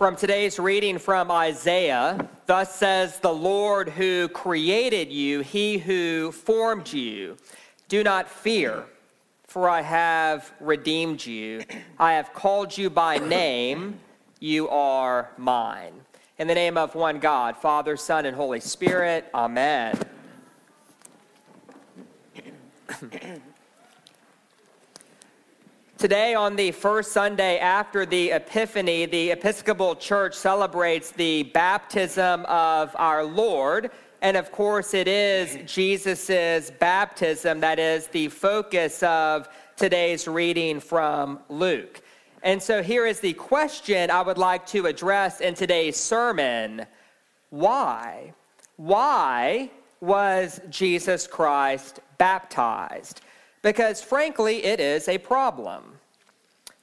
From today's reading from Isaiah, thus says the Lord who created you, he who formed you. Do not fear, for I have redeemed you. I have called you by name, you are mine. In the name of one God, Father, Son, and Holy Spirit, Amen. Today, on the first Sunday after the Epiphany, the Episcopal Church celebrates the baptism of our Lord. And of course, it is Jesus' baptism that is the focus of today's reading from Luke. And so here is the question I would like to address in today's sermon Why? Why was Jesus Christ baptized? Because frankly, it is a problem.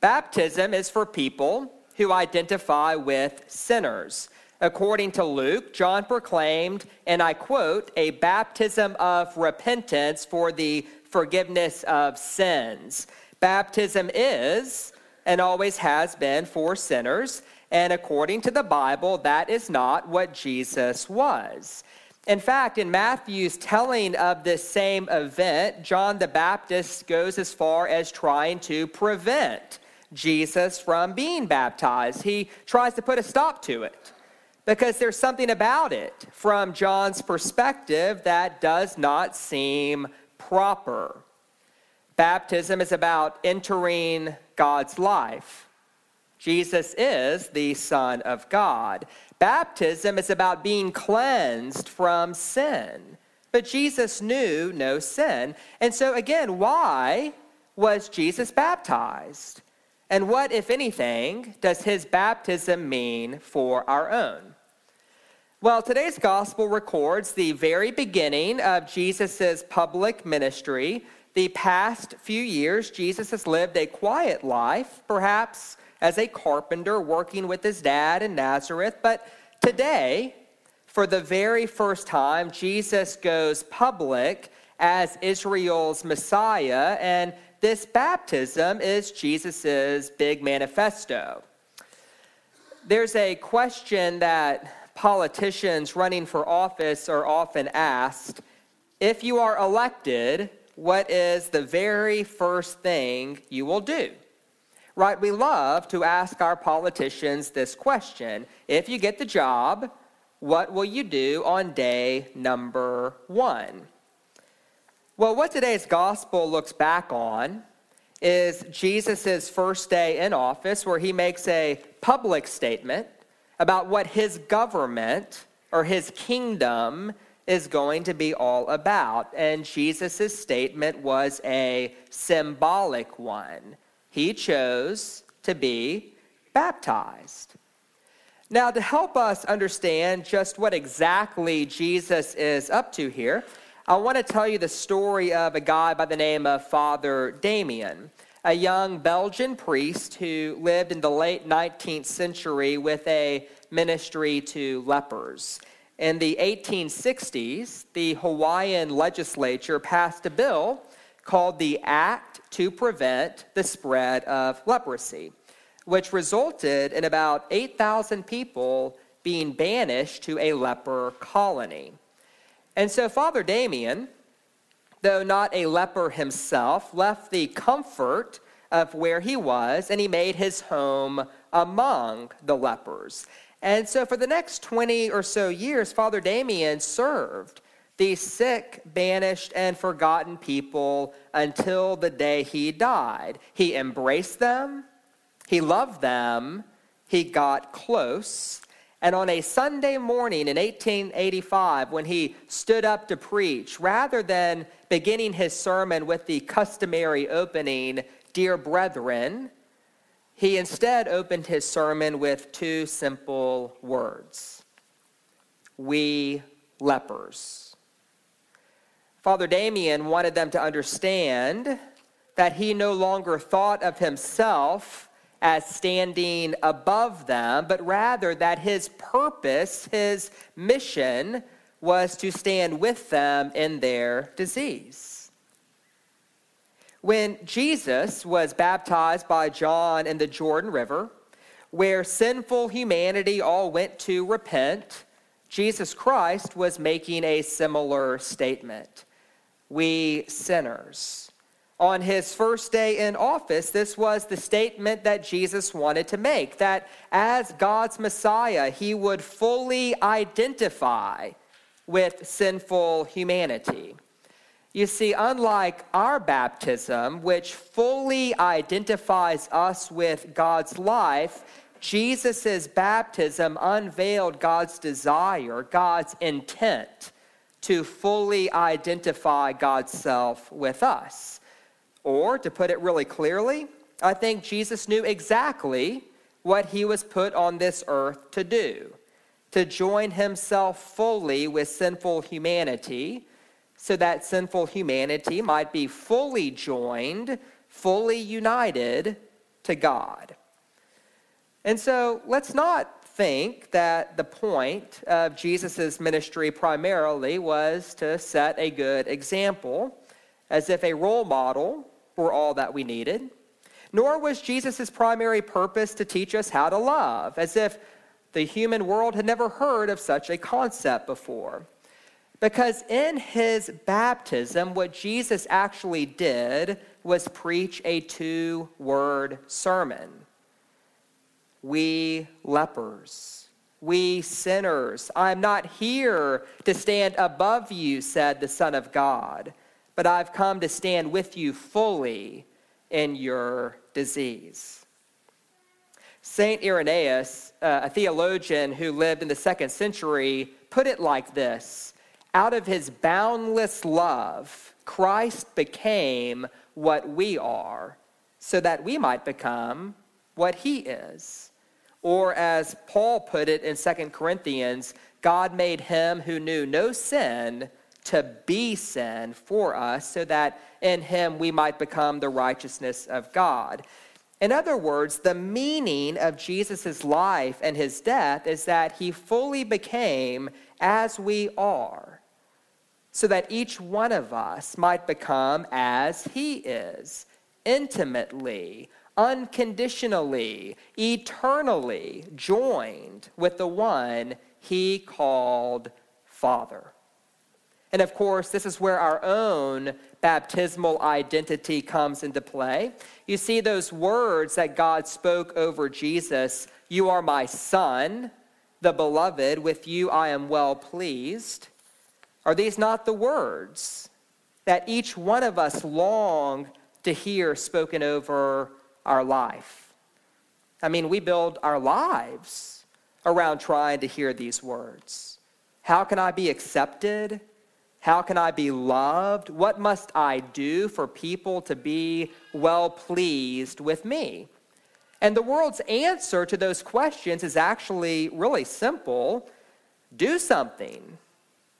Baptism is for people who identify with sinners. According to Luke, John proclaimed, and I quote, a baptism of repentance for the forgiveness of sins. Baptism is and always has been for sinners, and according to the Bible, that is not what Jesus was. In fact, in Matthew's telling of this same event, John the Baptist goes as far as trying to prevent Jesus from being baptized. He tries to put a stop to it because there's something about it from John's perspective that does not seem proper. Baptism is about entering God's life. Jesus is the Son of God. Baptism is about being cleansed from sin. But Jesus knew no sin. And so, again, why was Jesus baptized? And what, if anything, does his baptism mean for our own? Well, today's gospel records the very beginning of Jesus' public ministry. The past few years, Jesus has lived a quiet life, perhaps as a carpenter working with his dad in Nazareth. But today, for the very first time, Jesus goes public as Israel's Messiah, and this baptism is Jesus' big manifesto. There's a question that politicians running for office are often asked if you are elected, what is the very first thing you will do? Right? We love to ask our politicians this question If you get the job, what will you do on day number one? Well, what today's gospel looks back on is Jesus' first day in office, where he makes a public statement about what his government or his kingdom is going to be all about. And Jesus' statement was a symbolic one he chose to be baptized. Now, to help us understand just what exactly Jesus is up to here, I want to tell you the story of a guy by the name of Father Damien, a young Belgian priest who lived in the late 19th century with a ministry to lepers. In the 1860s, the Hawaiian legislature passed a bill called the Act to Prevent the Spread of Leprosy, which resulted in about 8,000 people being banished to a leper colony. And so Father Damien, though not a leper himself, left the comfort of where he was and he made his home among the lepers. And so for the next 20 or so years, Father Damien served these sick, banished, and forgotten people until the day he died. He embraced them, he loved them, he got close. And on a Sunday morning in 1885, when he stood up to preach, rather than beginning his sermon with the customary opening, Dear brethren, he instead opened his sermon with two simple words we lepers. Father Damien wanted them to understand that he no longer thought of himself as standing above them, but rather that his purpose, his mission, was to stand with them in their disease. When Jesus was baptized by John in the Jordan River, where sinful humanity all went to repent, Jesus Christ was making a similar statement. We sinners. On his first day in office, this was the statement that Jesus wanted to make that as God's Messiah, he would fully identify with sinful humanity. You see, unlike our baptism, which fully identifies us with God's life, Jesus' baptism unveiled God's desire, God's intent to fully identify God's self with us. Or, to put it really clearly, I think Jesus knew exactly what he was put on this earth to do to join himself fully with sinful humanity so that sinful humanity might be fully joined, fully united to God. And so let's not think that the point of Jesus' ministry primarily was to set a good example, as if a role model were all that we needed. Nor was Jesus' primary purpose to teach us how to love, as if the human world had never heard of such a concept before. Because in his baptism, what Jesus actually did was preach a two word sermon we lepers, we sinners. I'm not here to stand above you, said the Son of God, but I've come to stand with you fully in your disease. St. Irenaeus, uh, a theologian who lived in the second century, put it like this Out of his boundless love, Christ became what we are, so that we might become what he is. Or as Paul put it in 2 Corinthians, God made him who knew no sin to be sin for us, so that in him we might become the righteousness of God. In other words, the meaning of Jesus' life and his death is that he fully became as we are, so that each one of us might become as he is, intimately, unconditionally, eternally joined with the one he called Father. And of course, this is where our own baptismal identity comes into play. You see, those words that God spoke over Jesus You are my Son, the beloved, with you I am well pleased. Are these not the words that each one of us long to hear spoken over our life. I mean, we build our lives around trying to hear these words. How can I be accepted? How can I be loved? What must I do for people to be well pleased with me? And the world's answer to those questions is actually really simple do something.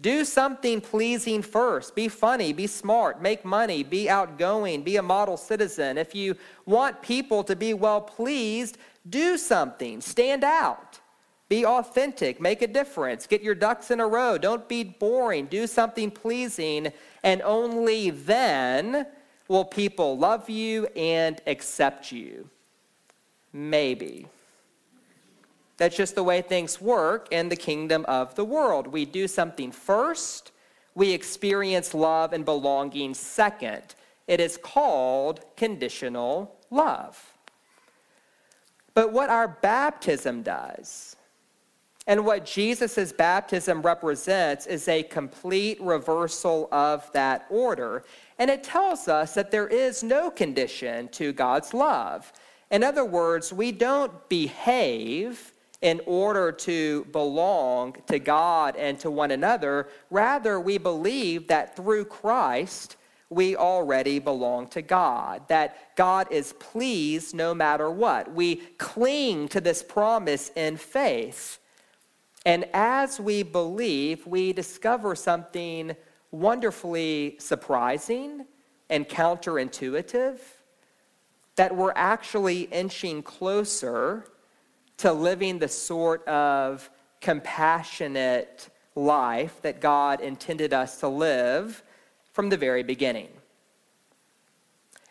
Do something pleasing first. Be funny, be smart, make money, be outgoing, be a model citizen. If you want people to be well pleased, do something. Stand out. Be authentic, make a difference, get your ducks in a row. Don't be boring. Do something pleasing, and only then will people love you and accept you. Maybe. That's just the way things work in the kingdom of the world. We do something first, we experience love and belonging second. It is called conditional love. But what our baptism does, and what Jesus' baptism represents, is a complete reversal of that order. And it tells us that there is no condition to God's love. In other words, we don't behave in order to belong to God and to one another. Rather, we believe that through Christ, we already belong to God, that God is pleased no matter what. We cling to this promise in faith. And as we believe, we discover something wonderfully surprising and counterintuitive that we're actually inching closer to living the sort of compassionate life that God intended us to live from the very beginning.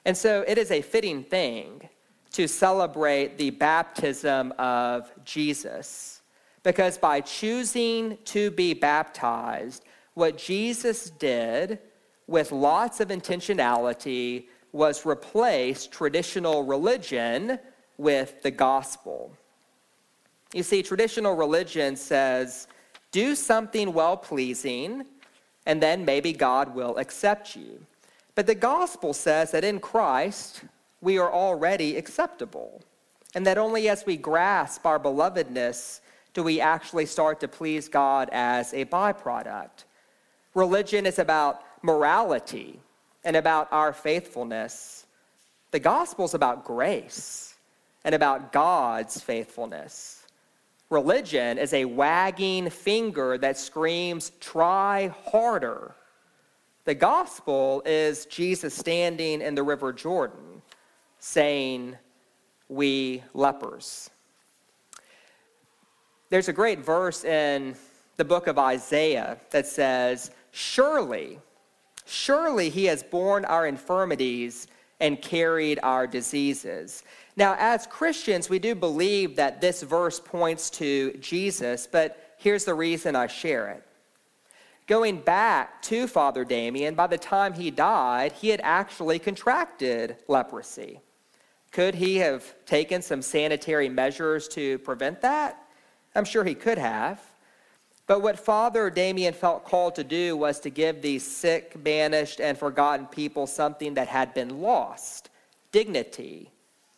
And so it is a fitting thing to celebrate the baptism of Jesus because by choosing to be baptized, what Jesus did with lots of intentionality was replace traditional religion with the gospel. You see, traditional religion says, do something well pleasing, and then maybe God will accept you. But the gospel says that in Christ, we are already acceptable, and that only as we grasp our belovedness do we actually start to please God as a byproduct. Religion is about morality and about our faithfulness. The gospel is about grace and about God's faithfulness. Religion is a wagging finger that screams, try harder. The gospel is Jesus standing in the River Jordan saying, We lepers. There's a great verse in the book of Isaiah that says, Surely, surely he has borne our infirmities and carried our diseases. Now, as Christians, we do believe that this verse points to Jesus, but here's the reason I share it. Going back to Father Damien, by the time he died, he had actually contracted leprosy. Could he have taken some sanitary measures to prevent that? I'm sure he could have. But what Father Damien felt called to do was to give these sick, banished, and forgotten people something that had been lost dignity,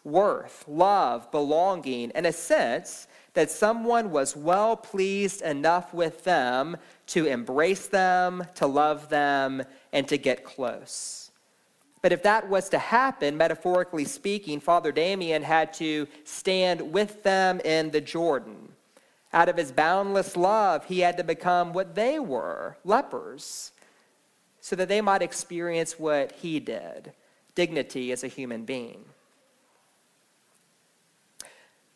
worth, love, belonging, and a sense that someone was well pleased enough with them to embrace them, to love them, and to get close. But if that was to happen, metaphorically speaking, Father Damien had to stand with them in the Jordan out of his boundless love, he had to become what they were lepers, so that they might experience what he did dignity as a human being.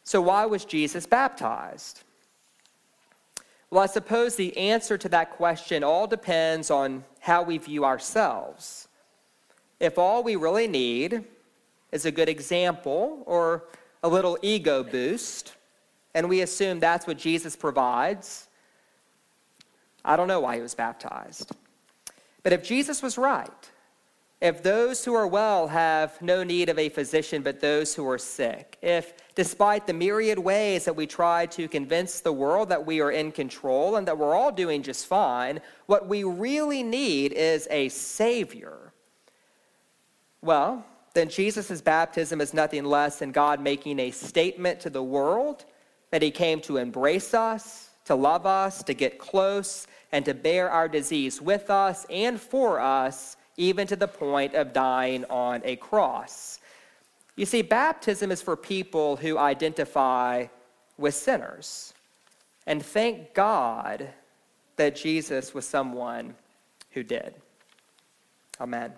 So, why was Jesus baptized? Well, I suppose the answer to that question all depends on how we view ourselves. If all we really need is a good example or a little ego boost, and we assume that's what Jesus provides, I don't know why he was baptized. But if Jesus was right, if those who are well have no need of a physician but those who are sick, if despite the myriad ways that we try to convince the world that we are in control and that we're all doing just fine, what we really need is a Savior, well, then Jesus' baptism is nothing less than God making a statement to the world that he came to embrace us, to love us, to get close, and to bear our disease with us and for us, even to the point of dying on a cross. You see, baptism is for people who identify with sinners. And thank God that Jesus was someone who did. Amen.